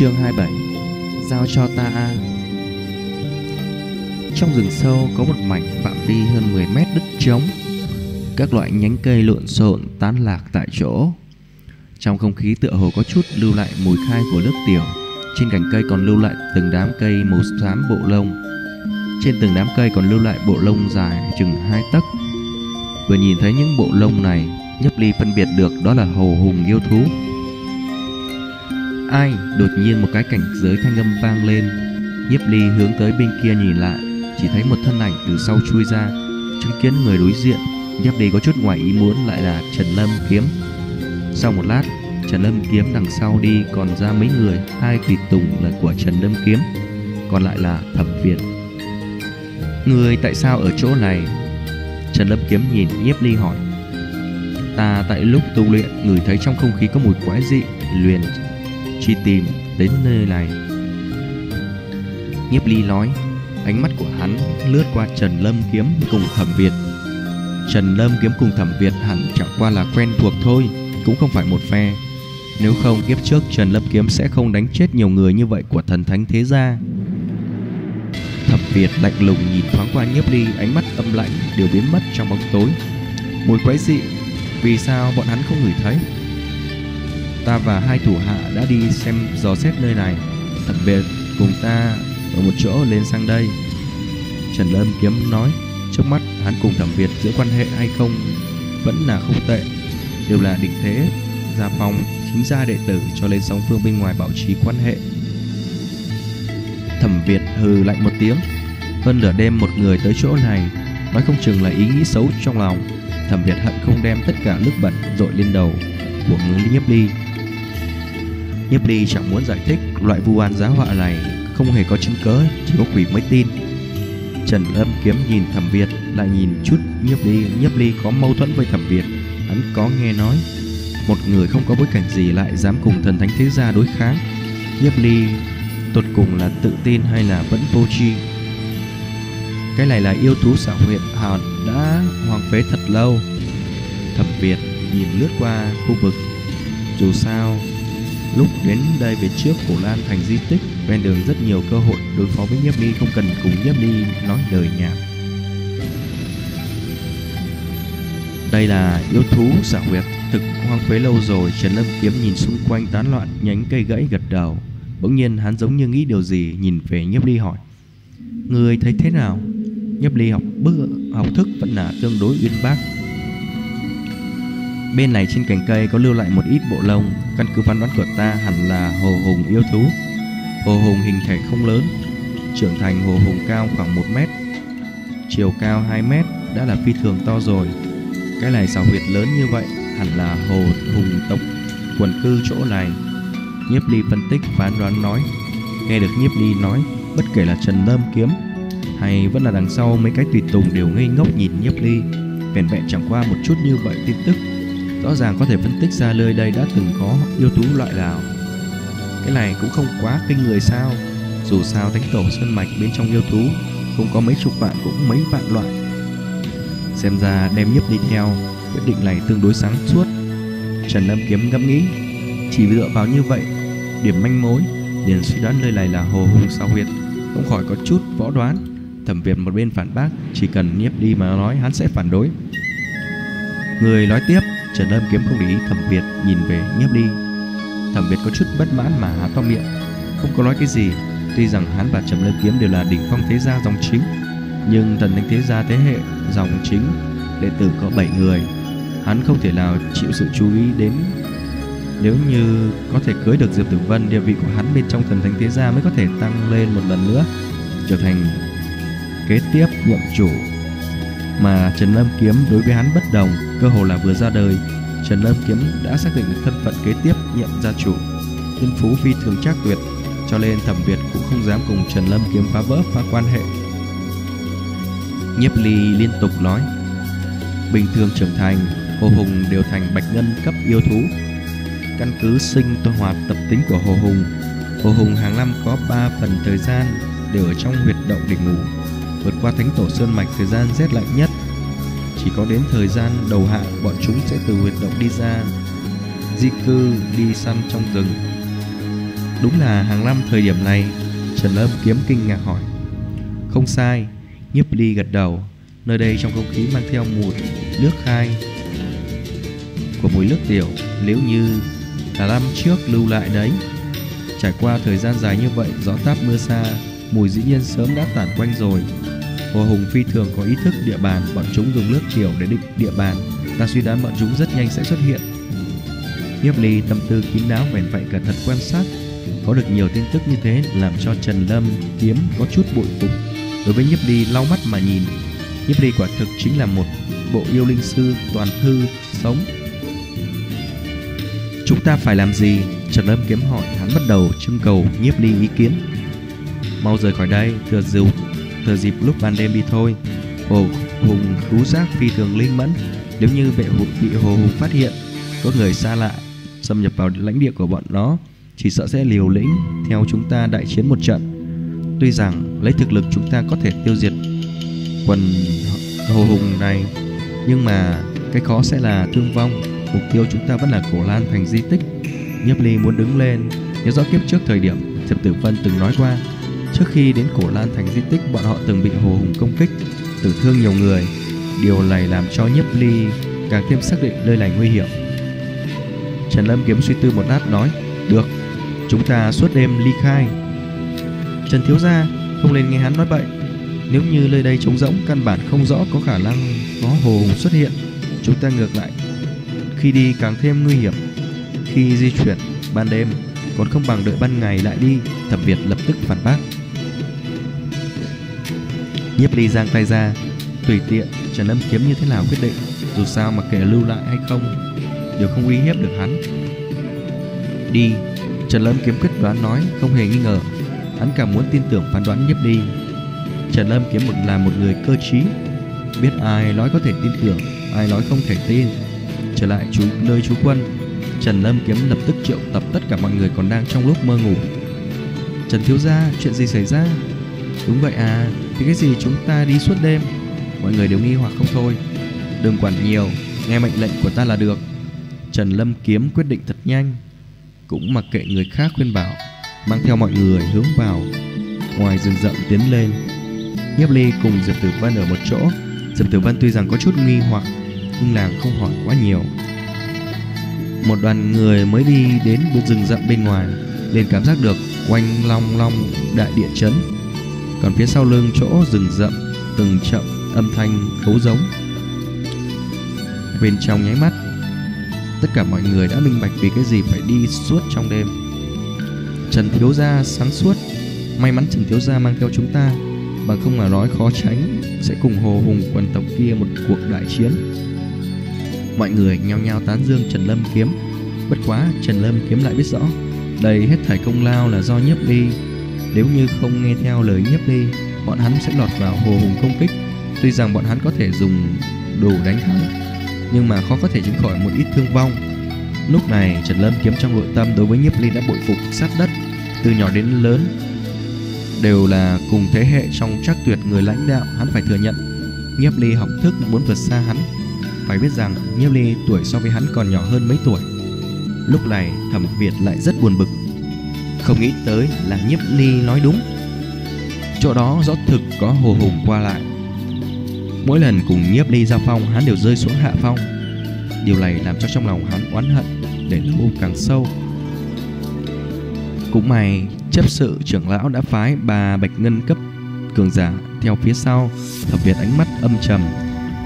Chương 27 Giao cho ta A. Trong rừng sâu có một mảnh phạm vi hơn 10 mét đất trống. Các loại nhánh cây lộn xộn tán lạc tại chỗ. Trong không khí tựa hồ có chút lưu lại mùi khai của nước tiểu. Trên cành cây còn lưu lại từng đám cây màu xám bộ lông. Trên từng đám cây còn lưu lại bộ lông dài chừng hai tấc. Vừa nhìn thấy những bộ lông này, Nhấp ly phân biệt được đó là hồ hùng yêu thú. Ai đột nhiên một cái cảnh giới thanh âm vang lên. Nhiếp ly hướng tới bên kia nhìn lại, Chỉ thấy một thân ảnh từ sau chui ra, Chứng kiến người đối diện. Nhiếp ly có chút ngoài ý muốn lại là Trần Lâm Kiếm. Sau một lát, Trần Lâm Kiếm đằng sau đi còn ra mấy người, Hai tùy tùng là của Trần Lâm Kiếm, Còn lại là Thẩm Việt Người tại sao ở chỗ này? Trần Lâm Kiếm nhìn Nhiếp ly hỏi. Ta tại lúc tu luyện Người thấy trong không khí có mùi quái dị, Liền truy tìm đến nơi này. Nhiếp ly nói, Ánh mắt của hắn lướt qua Trần Lâm Kiếm cùng Thẩm Việt. Trần Lâm Kiếm cùng Thẩm Việt hẳn chẳng qua là quen thuộc thôi, Cũng không phải một phe. Nếu không, kiếp trước Trần Lâm Kiếm sẽ không đánh chết nhiều người như vậy của thần thánh thế gia. Thẩm Việt lạnh lùng nhìn thoáng qua nhiếp ly, Ánh mắt âm lạnh đều biến mất trong bóng tối. Mùi quái dị, Vì sao bọn hắn không ngửi thấy? Ta và hai thủ hạ đã đi xem dò xét nơi này. Thẩm Việt cùng ta ở một chỗ lên sang đây. Trần Lâm Kiếm nói, Trước mắt hắn cùng Thẩm Việt giữa quan hệ hay không Vẫn là không tệ. Đều là định thế, Gia phong, chính gia đệ tử cho lên sóng phương bên ngoài bảo trì quan hệ. Thẩm Việt hừ lạnh một tiếng. Hơn nửa đêm một người tới chỗ này, Nói không chừng là ý nghĩ xấu trong lòng. Thẩm Việt hận không đem tất cả nước bẩn dội lên đầu của người nhiếp ly. Nhiếp ly chẳng muốn giải thích loại vu oan giá họa này không hề có chứng cớ, chỉ có quỷ mới tin. Trần Lâm kiếm nhìn Thẩm Việt, lại nhìn chút Nhiếp ly, Nhiếp ly có mâu thuẫn với Thẩm Việt, hắn có nghe nói một người không có bối cảnh gì lại dám cùng thần thánh thế gia đối kháng. Nhiếp ly tột cùng là tự tin hay là vẫn vô tri? Cái này là yêu thú xảo huyện hòn đã hoang phế thật lâu. Thẩm Việt nhìn lướt qua khu vực dù sao Lúc đến đây về trước, cổ Lan thành di tích, Ven đường rất nhiều cơ hội đối phó với Nhiếp Ly Không cần cùng Nhiếp Ly nói lời nhảm Đây là yêu thú xảo huyệt Thực hoang phế lâu rồi, Trần Lâm Kiếm nhìn xung quanh tán loạn, nhánh cây gãy gật đầu. Bỗng nhiên hắn giống như nghĩ điều gì, Nhìn về Nhiếp Ly hỏi Người thấy thế nào? Nhiếp Ly học bức, học thức vẫn là tương đối uyên bác. Bên này trên cành cây có lưu lại một ít bộ lông. Căn cứ phán đoán của ta, hẳn là hồ hùng yêu thú. Hồ hùng hình thể không lớn, Trưởng thành hồ hùng cao khoảng 1 mét, Chiều cao 2 mét, đã là phi thường to rồi. Cái này xào huyệt lớn như vậy, Hẳn là hồ hùng tộc quần cư chỗ này. Nhiếp ly phân tích, phán đoán nói, Nghe được nhiếp ly nói, Bất kể là Trần Lâm Kiếm, Hay vẫn là đằng sau mấy cái tùy tùng đều ngây ngốc nhìn nhiếp ly Vẹn vẹn chẳng qua một chút như vậy tin tức. Rõ ràng có thể phân tích ra nơi đây đã từng có yêu thú loại nào. Cái này cũng không quá kinh người sao? Dù sao thánh tổ sơn mạch bên trong yêu thú Không có mấy chục vạn cũng mấy vạn loại. Xem ra đem nhiếp đi theo, Quyết định này tương đối sáng suốt. Trần Lâm Kiếm ngẫm nghĩ, Chỉ dựa vào như vậy, Điểm manh mối, liền suy đoán nơi này là hồ hùng sao huyệt Không khỏi có chút võ đoán. Thẩm Việt một bên phản bác, Chỉ cần nhiếp đi mà nói hắn sẽ phản đối. Người nói tiếp Trần Lâm kiếm không để ý, Thẩm Việt nhìn về, nhấp ly Thẩm Việt có chút bất mãn mà há to miệng. Không có nói cái gì, Tuy rằng hắn và Trần Lâm kiếm đều là đỉnh phong thế gia dòng chính. Nhưng thần thánh thế gia thế hệ dòng chính, Đệ tử có 7 người, Hắn không thể nào chịu sự chú ý đến. Nếu như có thể cưới được Diệp Tử Vân, Địa vị của hắn bên trong thần thánh thế gia mới có thể tăng lên một lần nữa, Trở thành kế tiếp nhậm chủ mà Trần Lâm Kiếm đối với hắn bất đồng, cơ hồ là vừa ra đời, Trần Lâm Kiếm đã xác định được thân phận kế tiếp nhiệm gia chủ. Thiên phú phi thường chắc tuyệt, cho nên Thẩm Việt cũng không dám cùng Trần Lâm Kiếm phá vỡ phá quan hệ. Nhiếp Ly liên tục nói, bình thường trưởng thành, Hồ Hùng đều thành bạch ngân cấp yêu thú. Căn cứ sinh tuần hoạt tập tính của Hồ Hùng, Hồ Hùng hàng năm có 3 phần thời gian đều ở trong huyệt động để ngủ vượt qua thánh tổ sơn mạch, thời gian rét lạnh nhất. Chỉ có đến thời gian đầu hạ, bọn chúng sẽ từ huyệt động đi ra, di cư đi săn trong rừng. Đúng là hàng năm thời điểm này, Trần Lâm kiếm kinh ngạc hỏi. Không sai, Nhiếp ly gật đầu, Nơi đây trong không khí mang theo mùi nước khai Của mùi nước tiểu, Nếu như là năm trước lưu lại đấy. Trải qua thời gian dài như vậy, Gió táp mưa xa Mùi dĩ nhiên sớm đã tản quanh rồi. Hồ Hùng phi thường có ý thức địa bàn, Bọn chúng dùng nước tiểu để định địa bàn. Ta suy đoán bọn chúng rất nhanh sẽ xuất hiện. Nhiếp ly tâm tư kín đáo bèn vậy cẩn thận quan sát. Có được nhiều tin tức như thế Làm cho Trần Lâm kiếm có chút bội phục. Đối với nhiếp ly lau mắt mà nhìn. Nhiếp ly quả thực chính là một bộ yêu linh sư toàn thư sống. Chúng ta phải làm gì? Trần Lâm kiếm hỏi, hắn bắt đầu trưng cầu nhiếp ly ý kiến. Mau rời khỏi đây, thừa dịp, thừa dịp lúc ban đêm đi thôi. Hồ Hùng khú giác phi thường linh mẫn Nếu như vệ hụt bị Hồ Hùng phát hiện Có người xa lạ xâm nhập vào lãnh địa của bọn nó Chỉ sợ sẽ liều lĩnh theo chúng ta đại chiến một trận. Tuy rằng lấy thực lực chúng ta có thể tiêu diệt quần Hồ Hùng này Nhưng mà cái khó sẽ là thương vong. Mục tiêu chúng ta vẫn là cổ lan thành di tích. Nhiếp ly muốn đứng lên Nhớ rõ kiếp trước thời điểm Diệp Tử Vân từng nói qua Trước khi đến cổ lan thành di tích, Bọn họ từng bị Hồ Hùng công kích, Tử thương nhiều người. Điều này làm cho nhiếp ly càng thêm xác định nơi này nguy hiểm. Trần Lâm kiếm suy tư một lát nói, Được, Chúng ta suốt đêm ly khai. Trần Thiếu Gia, Không nên nghe hắn nói bậy. Nếu như nơi đây trống rỗng, Căn bản không rõ có khả năng có Hồ Hùng xuất hiện. Chúng ta ngược lại, Khi đi càng thêm nguy hiểm. Khi di chuyển ban đêm, Còn không bằng đợi ban ngày lại đi, Thẩm Việt lập tức phản bác. Nhiếp ly giang tay ra, Tùy tiện Trần Lâm kiếm như thế nào quyết định, Dù sao mà kể lưu lại hay không, Đều không uy hiếp được hắn. Đi, Trần Lâm kiếm quyết đoán nói, Không hề nghi ngờ, Hắn càng muốn tin tưởng phán đoán nhiếp ly. Trần Lâm kiếm một, là một người cơ trí, Biết ai nói có thể tin tưởng, Ai nói không thể tin. Trở lại chú, nơi chú quân, Trần Lâm kiếm lập tức triệu tập tất cả mọi người còn đang trong lúc mơ ngủ. Trần Thiếu Gia, chuyện gì xảy ra? Đúng vậy à thì cái gì chúng ta đi suốt đêm? Mọi người đều nghi hoặc không thôi. Đừng quản nhiều, Nghe mệnh lệnh của ta là được. Trần Lâm Kiếm quyết định thật nhanh, Cũng mặc kệ người khác khuyên bảo, Mang theo mọi người hướng vào. Ngoài rừng rậm tiến lên Nhiếp Ly cùng Diệp Tử Vân ở một chỗ. Diệp Tử Vân tuy rằng có chút nghi hoặc, Nhưng nàng không hỏi quá nhiều. Một đoàn người mới đi đến rừng rậm bên ngoài, liền cảm giác được quanh long long đại địa chấn. Còn phía sau lưng chỗ rừng rậm, Từng chậm âm thanh khấu giống. Bên trong nháy mắt, Tất cả mọi người đã minh bạch vì cái gì phải đi suốt trong đêm. Trần Thiếu Gia sáng suốt. May mắn Trần Thiếu Gia mang theo chúng ta Bằng không mà nói khó tránh, Sẽ cùng Hồ Hùng quần tộc kia một cuộc đại chiến. Mọi người nhao nhao tán dương Trần Lâm Kiếm. Bất quá Trần Lâm Kiếm lại biết rõ, Đây hết thảy công lao là do nhiếp ly nếu như không nghe theo lời nhiếp ly Bọn hắn sẽ lọt vào Hồ Hùng công kích Tuy rằng bọn hắn có thể dùng đồ đánh thắng nhưng mà khó có thể tránh khỏi một ít thương vong. Lúc này Trần Lâm kiếm trong nội tâm đối với Nhiếp Ly đã bội phục sát đất, từ nhỏ đến lớn đều là cùng thế hệ trong chắc tuyệt người lãnh đạo, hắn phải thừa nhận. Nhiếp Ly học thức muốn vượt xa hắn, phải biết rằng Nhiếp Ly tuổi so với hắn còn nhỏ hơn mấy tuổi. Lúc này Thẩm Việt lại rất buồn bực, không nghĩ tới là Nhiếp Ly nói đúng. Chỗ đó rõ thực có hồ hùng qua lại. Mỗi lần cùng nhiếp ly ra phong, Hắn đều rơi xuống hạ phong. Điều này làm cho trong lòng hắn oán hận, Để lâu càng sâu. Cũng may, chấp sự trưởng lão đã phái bà bạch ngân cấp cường giả theo phía sau, thẩm việt ánh mắt âm trầm.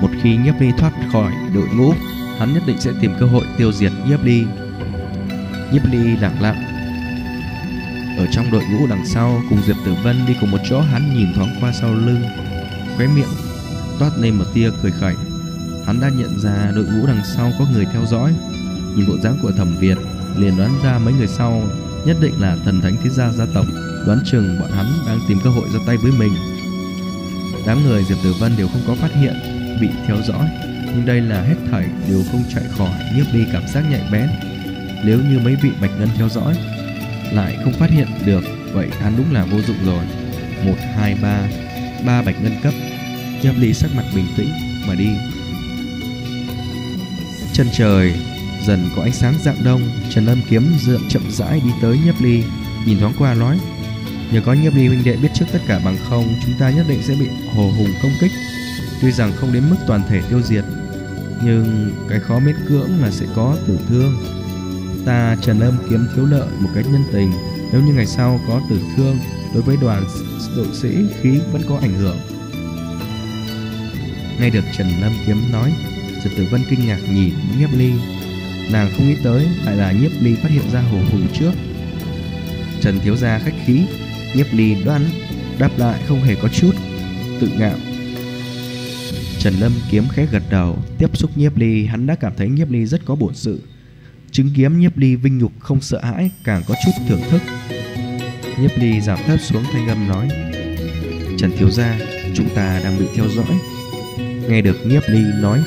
Một khi nhiếp ly thoát khỏi đội ngũ, hắn nhất định sẽ tìm cơ hội tiêu diệt nhiếp ly. Nhiếp ly lặng lặng ở trong đội ngũ đằng sau cùng diệp tử vân đi cùng một chỗ hắn nhìn thoáng qua sau lưng khóe miệng toát lên một tia cười khẩy. Hắn đã nhận ra đội ngũ đằng sau có người theo dõi. Nhìn bộ dáng của Thẩm Việt, liền đoán ra mấy người sau nhất định là thần thánh thế gia gia tộc. Đoán chừng bọn hắn đang tìm cơ hội ra tay với mình. Đám người Diệp Tử Vân đều không có phát hiện bị theo dõi, nhưng đây là hết thảy đều không chạy khỏi nhiếp đi cảm giác nhạy bén. Nếu như mấy vị bạch ngân theo dõi lại không phát hiện được, vậy hắn đúng là vô dụng rồi. Một, hai, ba, ba bạch ngân cấp. Nhâm Ly sắc mặt bình tĩnh mà đi. Chân trời dần có ánh sáng dạng đông. Trần Lâm kiếm dựa chậm rãi đi tới Nhấp Ly Nhìn thoáng qua nói Nhờ có nhấp ly huynh đệ biết trước tất cả bằng không Chúng ta nhất định sẽ bị hồ hùng công kích. Tuy rằng không đến mức toàn thể tiêu diệt Nhưng cái khó miễn cưỡng là sẽ có tử thương. Ta Trần Âm kiếm thiếu nợ một cách nhân tình. Nếu như ngày sau có tử thương, Đối với đoàn đội sĩ, khí vẫn có ảnh hưởng. Nghe được Trần Lâm kiếm nói, Trần Tử Vân kinh ngạc nhìn Nhiếp Ly. Nàng không nghĩ tới, lại là Nhiếp Ly phát hiện ra hồ hùng trước. Trần Thiếu Gia khách khí, Nhiếp Ly đoán, Đáp lại không hề có chút Tự ngạo. Trần Lâm kiếm khẽ gật đầu, Tiếp xúc Nhiếp Ly, Hắn đã cảm thấy Nhiếp Ly rất có bổn sự. Chứng kiếm Nhiếp Ly vinh nhục không sợ hãi, Càng có chút thưởng thức. Nhiếp Ly giảm thấp xuống thanh âm nói, Trần Thiếu Gia, Chúng ta đang bị theo dõi. Nghe được Nhiếp Ly nói,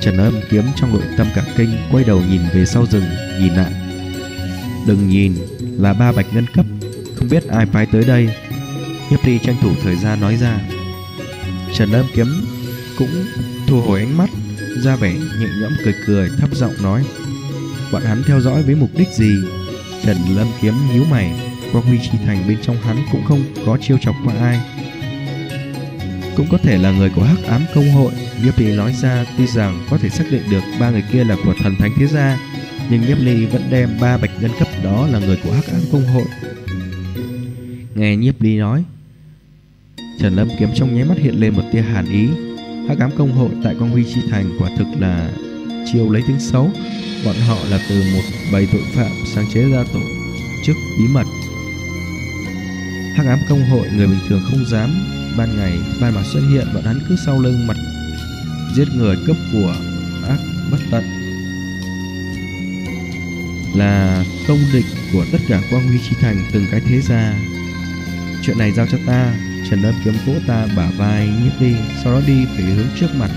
Trần Âm kiếm trong nội tâm cả kinh Quay đầu nhìn về sau rừng, Nhìn lại. Đừng nhìn, là ba bạch ngân cấp, Không biết ai phái tới đây. Nhiếp Ly tranh thủ thời gian nói ra. Trần Âm kiếm cũng thu hồi ánh mắt, ra vẻ nhẹ nhõm cười cười, thấp giọng nói bọn hắn theo dõi với mục đích gì? Trần lâm kiếm nhíu mày. Qua huy chi thành bên trong hắn cũng không có chiêu chọc qua ai. Cũng có thể là người của hắc ám công hội. Nhiếp ly nói ra, tuy rằng có thể xác định được ba người kia là của thần thánh thế gia, nhưng nhiếp ly vẫn đem ba bạch ngân cấp đó là người của hắc ám công hội. Nghe nhiếp ly nói, trần lâm kiếm trong nháy mắt hiện lên một tia hàn ý. Hắc ám công hội tại quang huy chi thành quả thực là chiêu lấy tiếng xấu bọn họ là từ một bầy tội phạm sáng chế ra tổ chức bí mật. Hắc ám công hội người bình thường không dám ban ngày ban mặt xuất hiện, bọn hắn cứ sau lưng mặt giết người cướp của ác bất tận. Là công địch của tất cả quang huy chi thành từng cái thế gia. Chuyện này giao cho ta, Trần Lâm kiếm vỗ ta bả vai nhíp đi, Sau đó đi về hướng trước mặt.